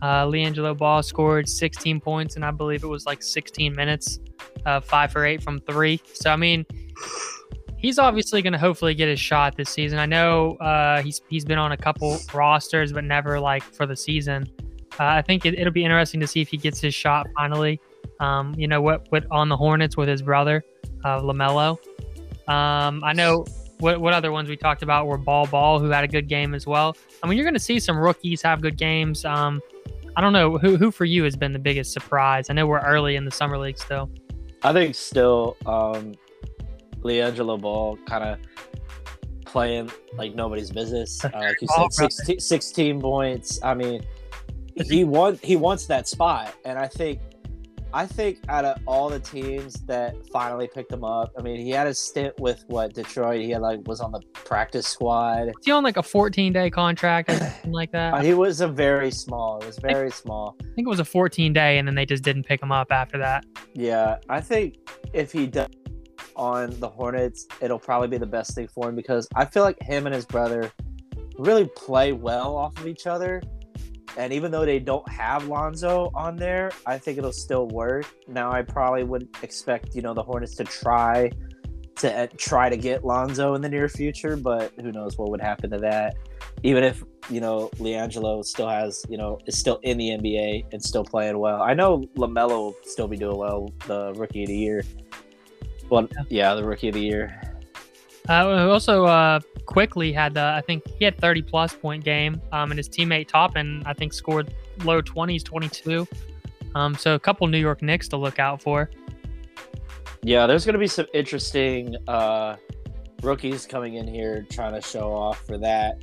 Uh, LiAngelo Ball scored 16 points, and I believe it was like 16 minutes, uh, five for eight from three. So I mean, he's obviously going to hopefully get his shot this season. I know uh, he's he's been on a couple rosters, but never like for the season. Uh, I think it, will be interesting to see if he gets his shot finally. Um, you know what? What on the Hornets with his brother, uh, Lamelo. Um, I know what what other ones we talked about were Bol Bol, who had a good game as well. I mean, you're going to see some rookies have good games. Um, I don't know who who for you has been the biggest surprise. I know we're early in the summer league still. I think still, um, LiAngelo Ball kind of playing like nobody's business. Uh, like you said, 16, 16 points. I mean, he won. He wants that spot, and I think I think out of all the teams that finally picked him up, I mean, he had a stint with what Detroit. He had like was on the practice squad. Is he on like a 14 day contract or something like that? Uh, he was a very small. It was very small. I think it was a 14 day, and then they just didn't pick him up after that. Yeah, I think if he does on the Hornets, it'll probably be the best thing for him because I feel like him and his brother really play well off of each other. And even though they don't have Lonzo on there, I think it'll still work. Now, I probably would expect you know the Hornets to try to uh, try to get Lonzo in the near future, but who knows what would happen to that. Even if you know LiAngelo still has you know is still in the NBA and still playing well. I know Lamelo will still be doing well, the Rookie of the Year. Well, yeah, the Rookie of the Year. Uh, also, uh, Quickley had the I think he had 30 plus point game, um, and his teammate Toppin I think scored low 20s, 22. Um, so a couple New York Knicks to look out for. Yeah, there's going to be some interesting uh, rookies coming in here trying to show off for that.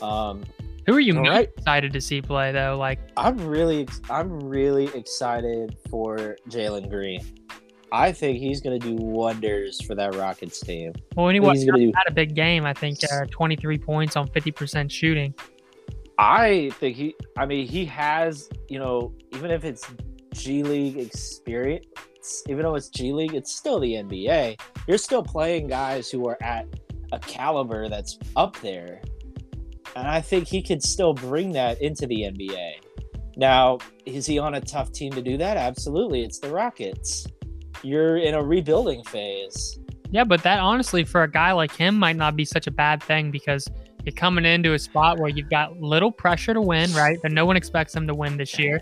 Um, Who are you right. excited to see play though? Like, I'm really, I'm really excited for Jalen Green. I think he's going to do wonders for that Rockets team. well, was he's going to do. had a big game, I think uh, 23 points on 50% shooting. I think he. I mean, he has. You know, even if it's G League experience, even though it's G League, it's still the NBA. You're still playing guys who are at a caliber that's up there, and I think he could still bring that into the NBA. Now, is he on a tough team to do that? Absolutely. It's the Rockets. You're in a rebuilding phase. Yeah, but that honestly, for a guy like him, might not be such a bad thing because you're coming into a spot where you've got little pressure to win, right? And no one expects him to win this year.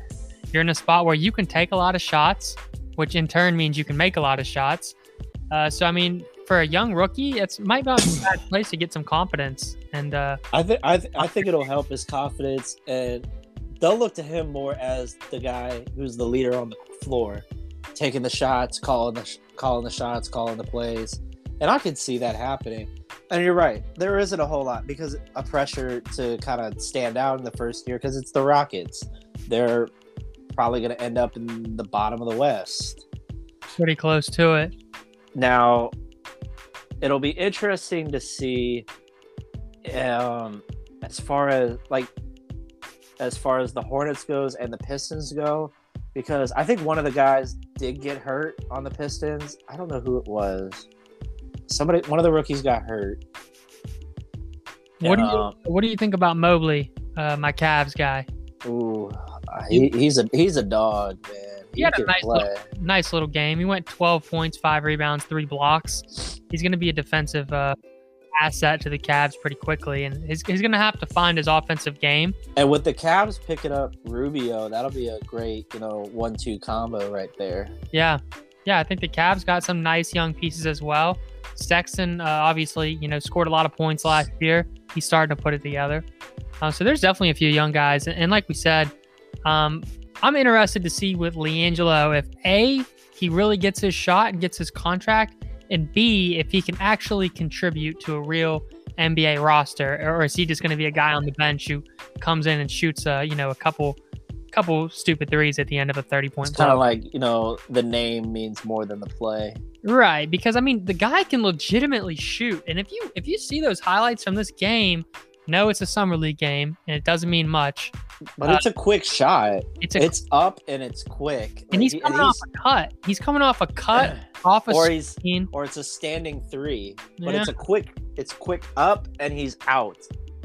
You're in a spot where you can take a lot of shots, which in turn means you can make a lot of shots. Uh, so, I mean, for a young rookie, it's might not be a bad place to get some confidence. And uh, I think I, th- I think it'll help his confidence, and they'll look to him more as the guy who's the leader on the floor, taking the shots, calling the sh- calling the shots, calling the plays, and I can see that happening. And you're right, there isn't a whole lot because a pressure to kind of stand out in the first year because it's the Rockets. They're probably going to end up in the bottom of the West. pretty close to it. Now, it'll be interesting to see um, as far as like as far as the Hornets goes and the Pistons go, because I think one of the guys did get hurt on the Pistons. I don't know who it was. Somebody, one of the rookies got hurt. What do you Um, What do you think about Mobley, uh, my Cavs guy? Ooh, he, he's a he's a dog, man. He had a nice play. Nice little game. He went 12 points, five rebounds, three blocks. He's going to be a defensive uh, asset to the Cavs pretty quickly, and he's, he's going to have to find his offensive game. And with the Cavs picking up Rubio, that'll be a great, you know, one-two combo right there. Yeah, yeah. I think the Cavs got some nice young pieces as well. Sexton, uh, obviously, you know, scored a lot of points last year. He's starting to put it together. Uh, so there's definitely a few young guys, and, and like we said, um, I'm interested to see with LiAngelo if a he really gets his shot and gets his contract, and b if he can actually contribute to a real NBA roster, or is he just going to be a guy on the bench who comes in and shoots, uh, you know, a couple, couple stupid threes at the end of a 30 point It's kind of like you know the name means more than the play. Right, because I mean the guy can legitimately shoot, and if you if you see those highlights from this game, no, it's a summer league game, and it doesn't mean much. But Uh, it's a quick shot. It's a It's up and it's quick. and he's coming off a cut. He's coming off a cut off a or he's screen. or it's a standing three. But Yeah. it's a quick. It's quick up and he's out.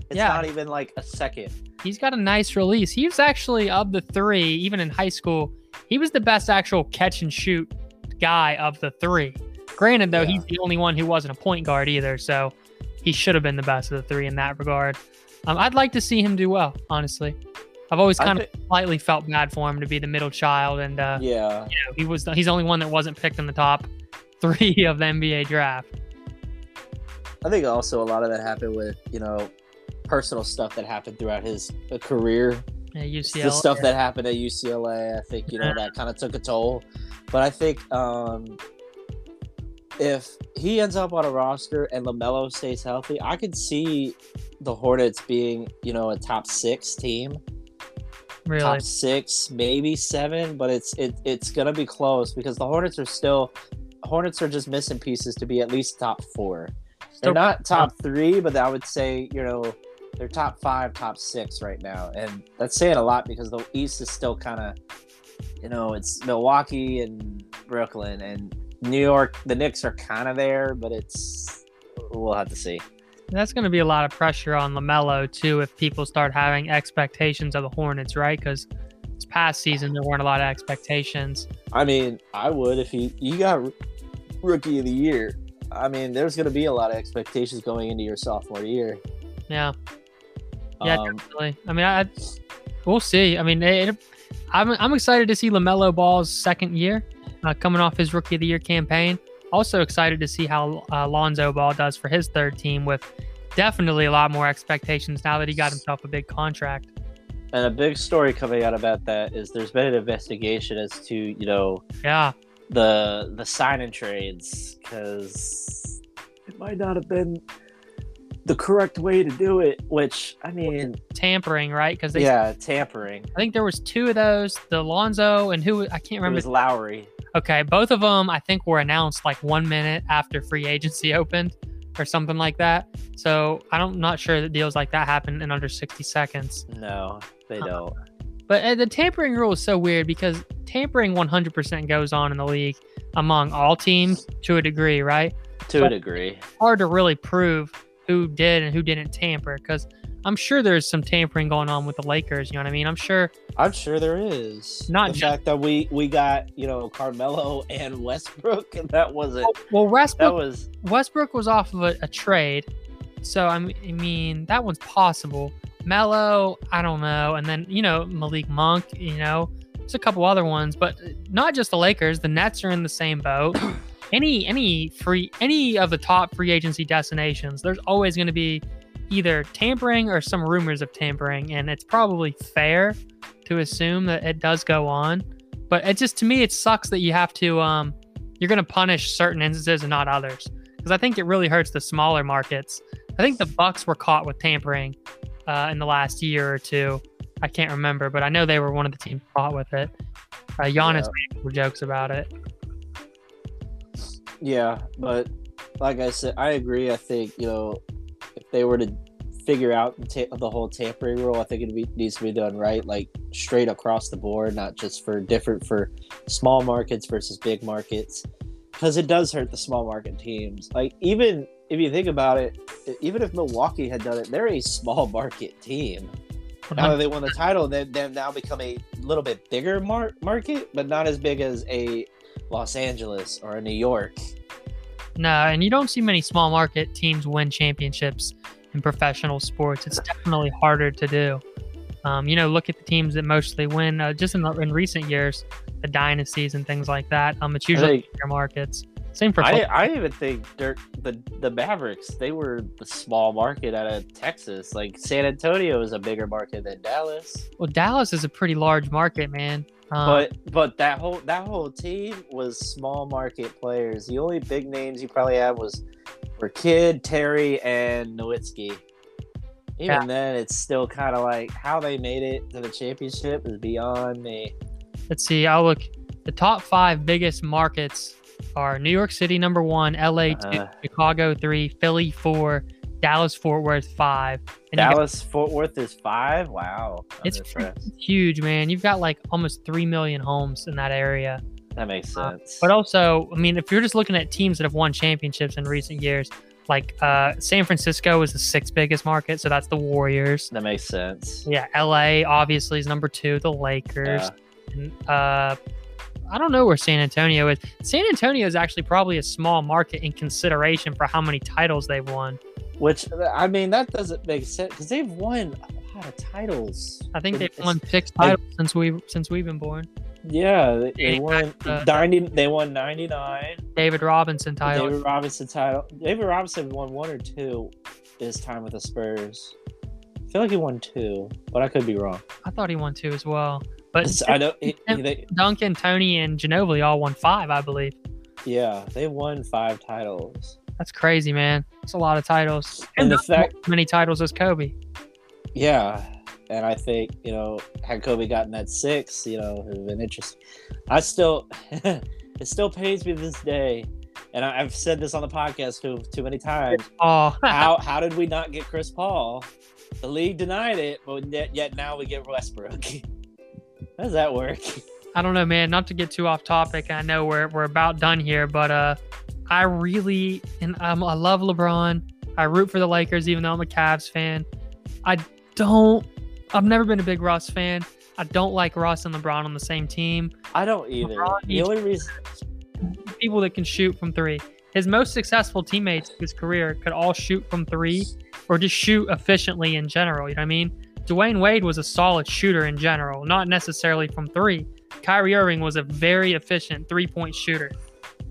It's Yeah. not even like a second. He's got a nice release. He was actually of the three, even in high school. He was the best actual catch and shoot guy of the three. Granted, though, Yeah. he's the only one who wasn't a point guard either, so he should have been the best of the three in that regard. Um, I'd like to see him do well, honestly. I've always kind of slightly felt bad for him to be the middle child, and uh, yeah. you know, he was he's the only one that wasn't picked in the top three of the NBA draft. I think also a lot of that happened with you know personal stuff that happened throughout his uh, career. Yeah, It's UCLA. the stuff that happened at UCLA. I think you know that kind of took a toll. But I think um, if he ends up on a roster and Lamelo stays healthy, I could see the Hornets being you know a top six team, really. top six, maybe seven. But it's it, it's gonna be close because the Hornets are still Hornets are just missing pieces to be at least top four. They're not top three, but I would say you know they're top five, top six right now, and that's saying a lot because the East is still kind of, you know, it's Milwaukee and Brooklyn and New York. The Knicks are kind of there, but it's we'll have to see. That's going to be a lot of pressure on Lamelo too if people start having expectations of the Hornets, right? Because this past season there weren't a lot of expectations. I mean, I would if you you got rookie of the year. I mean, there's going to be a lot of expectations going into your sophomore year. Yeah, Yeah, Um, definitely. I mean, I we'll see. I mean, it, I'm I'm excited to see Lamelo Ball's second year uh, coming off his Rookie of the Year campaign. Also excited to see how uh, Lonzo Ball does for his third team with definitely a lot more expectations now that he got himself a big contract. and a big story coming out about that is there's been an investigation as to you know Yeah, the the sign and trades because it might not have been the correct way to do it. Which I mean, tampering, right? Because yeah, tampering. I think there was two of those, the Lonzo and who I can't remember It was Lowry. Okay, both of them I think were announced like one minute after free agency opened or something like that. So I don't not sure that deals like that happen in under 60 seconds. No, they Uh, don't. But uh, the tampering rule is so weird because tampering 100% goes on in the league among all teams to a degree, right? To a degree. Hard to really prove who did and who didn't tamper because I'm sure there's some tampering going on with the Lakers. You know what I mean? I'm sure. I'm sure there is. Not the just- fact that we we got you know Carmelo and Westbrook, and that wasn't. Well, That Westbrook was Westbrook was off of a, a trade, so I mean that one's possible. Melo, I don't know, and then you know Malik Monk, you know, there's a couple other ones, but uh, not just the Lakers. The Nets are in the same boat. any any free any of the top free agency destinations, there's always going to be either tampering or some rumors of tampering, and it's probably fair to assume that it does go on. But it just to me, it sucks that you have to um you're going to punish certain instances and not others because I think it really hurts the smaller markets. I think the Bucks were caught with tampering uh, in the last year or two. I can't remember, but I know they were one of the teams caught with it. Uh, Giannis made jokes about it. Yeah, but like I said, I agree. I think you know if they were to figure out the, ta- the whole tampering rule, I think it be, needs to be done right, like straight across the board, not just for different for small markets versus big markets, because it does hurt the small market teams. Like even if you think about it, even if Milwaukee had done it, they're a small market team. Now that they won the title, they, they've now become a little bit bigger mar- market, but not as big as a Los Angeles or a New York. No, and you don't see many small market teams win championships in professional sports. It's definitely harder to do. Um, you know, look at the teams that mostly win uh, just in, the, in recent years, the dynasties and things like that. Um, it's usually think- bigger markets. Same for I. I even think Dirk, the the Mavericks they were the small market out of Texas. Like San Antonio is a bigger market than Dallas, well, Dallas is a pretty large market, man. Um, but but that whole that whole team was small market players. The only big names you probably had was were Kidd, Terry, and Nowitzki. Even Yeah. then, it's still kind of like how they made it to the championship is beyond me. let's see. I'll look. The top five biggest markets are New York City number one, LA two, Uh-huh. Chicago three, Philly four, Dallas Fort Worth five. And you got- Dallas Fort Worth is five. Wow, I'm it's impressed. huge, man. You've got like almost three million homes in that area. That makes Uh, sense. But also, I mean, if you're just looking at teams that have won championships in recent years, like uh, San Francisco is the sixth biggest market, so that's the Warriors. that makes sense. Yeah, LA obviously is number two, the Lakers. Yeah. And, uh, I don't know where San Antonio is. San Antonio is actually probably a small market in consideration for how many titles they've won. Which I mean, that doesn't make sense because they've won a lot of titles. I think they've won six I- titles since we since we've been born. Yeah, they, they won back to- ninety. They won ninety nine. David Robinson title. David Robinson title. David Robinson won one or two his time with the Spurs. I feel like he won two, but I could be wrong. I thought he won two as well. But I know. He, Tim- they, Duncan, Tony, and Ginobili all won five, I believe. yeah, they won five titles. That's crazy, man. It's a lot of titles. And the fact, many titles as Kobe. yeah, and I think you know, had Kobe gotten that six, you know, it would have been interesting. I still, it still pains me this day, and I, I've said this on the podcast too too many times. Oh, how how did we not get Chris Paul? The league denied it, but yet, yet now we get Westbrook. How does that work? I don't know, man. Not to get too off topic. I know we're we're about done here, but uh, I really and um, I love LeBron. I root for the Lakers, even though I'm a Cavs fan. I don't. I've never been a big Russ fan. I don't like Russ and LeBron on the same team. I don't either. LeBron The only reason, People that can shoot from three. His most successful teammates his career could all shoot from three, or just shoot efficiently in general. You know what I mean? Dwyane Wade was a solid shooter in general, not necessarily from three. Kyrie Irving was a very efficient three point shooter.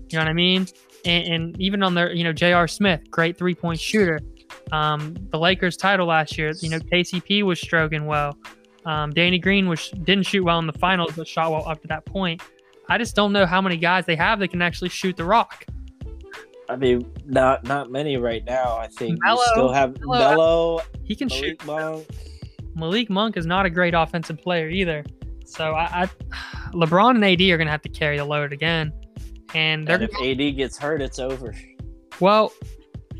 You know what I mean? And, and even on their, you know, J.R. Smith, great three point shooter. Um, the Lakers title last year, you know, KCP was stroking well. Um, Danny Green was didn't shoot well in the finals, but shot well up to that point. I just don't know how many guys they have that can actually shoot the rock. I mean, not not many right now. I think you still have Melo- Melo, He can shoot. Malik Monk. Malik Monk is not a great offensive player either. So I, I LeBron and AD are going to have to carry the load again. And And if AD gets hurt, it's over. well,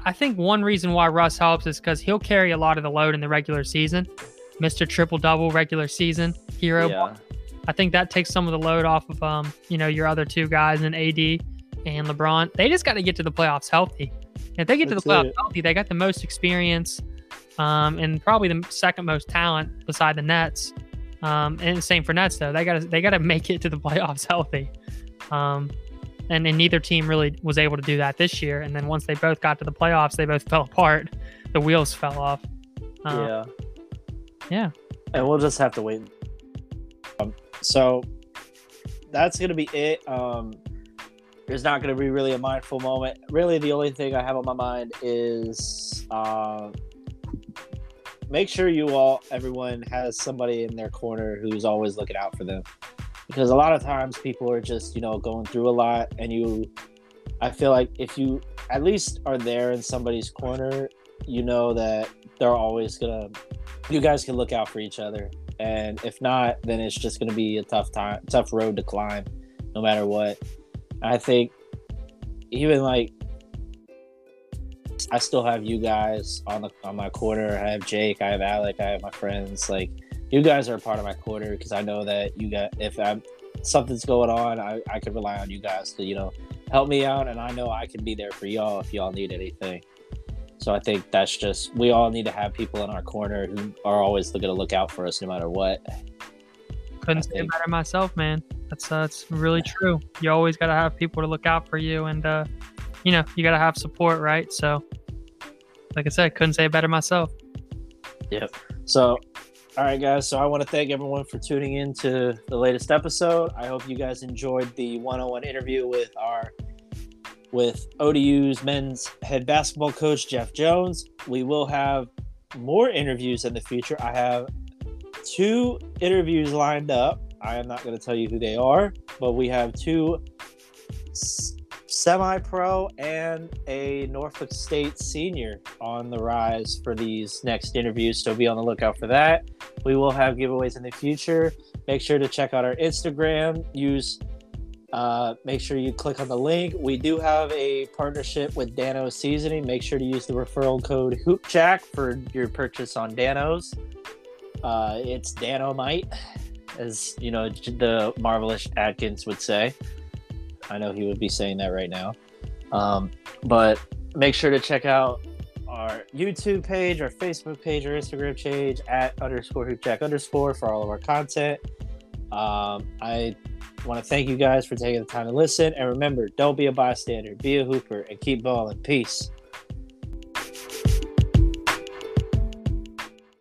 I think one reason why Russ helps is because he'll carry a lot of the load in the regular season. Mr. Triple Double regular season hero. Yeah, I think that takes some of the load off of um, you know, your other two guys in AD and LeBron. They just got to get to the playoffs healthy. If they get to the playoffs it. healthy, they got the most experience, um, and probably the second most talent beside the Nets. Um, and same for Nets though. They got to they got to make it to the playoffs healthy. Um, and, and neither team really was able to do that this year. And then once they both got to the playoffs, they both fell apart. The wheels fell off. Um, yeah, yeah. and we'll just have to wait. Um, so that's gonna be it. Um, there's not gonna be really a mindful moment. Really, the only thing I have on my mind is um, make sure you all, everyone, has somebody in their corner who's always looking out for them. Because a lot of times people are just, you know, going through a lot, and you, I feel like if you at least are there in somebody's corner, you know that they're always gonna, you guys can look out for each other. And if not, then it's just gonna be a tough time, tough road to climb, no matter what. I think even like I still have you guys on the on my corner. I have Jake, I have Alec, I have my friends. Like you guys are a part of my corner because I know that you got if I'm something's going on, I, I can rely on you guys to, you know, help me out and I know I can be there for y'all if y'all need anything. So I think that's just we all need to have people in our corner who are always going to look out for us no matter what. Couldn't say better myself, man. That's uh, that's really true. You always got to have people to look out for you, and uh, you know you got to have support, right? So, like I said, couldn't say it better myself. Yeah. So, all right, guys. So I want to thank everyone for tuning in to the latest episode. I hope you guys enjoyed the one-on-one interview with our with ODU's men's head basketball coach Jeff Jones. We will have more interviews in the future. I have two interviews lined up. I am not going to tell you who they are, but we have two s- semi-pro and a Norfolk State senior on the rise for these next interviews. So be on the lookout for that. We will have giveaways in the future. Make sure to check out our Instagram. Use uh, make sure you click on the link. We do have a partnership with Dano Seasoning. Make sure to use the referral code HoopJack for your purchase on Dano's. Uh, it's Danomite, as you know the marvelous Atkins would say. I know he would be saying that right now. Um, but make sure to check out our YouTube page, our Facebook page, our Instagram page at underscore hoopjack underscore for all of our content. Um, I want to thank you guys for taking the time to listen. And remember, don't be a bystander, be a hooper, and keep balling. Peace.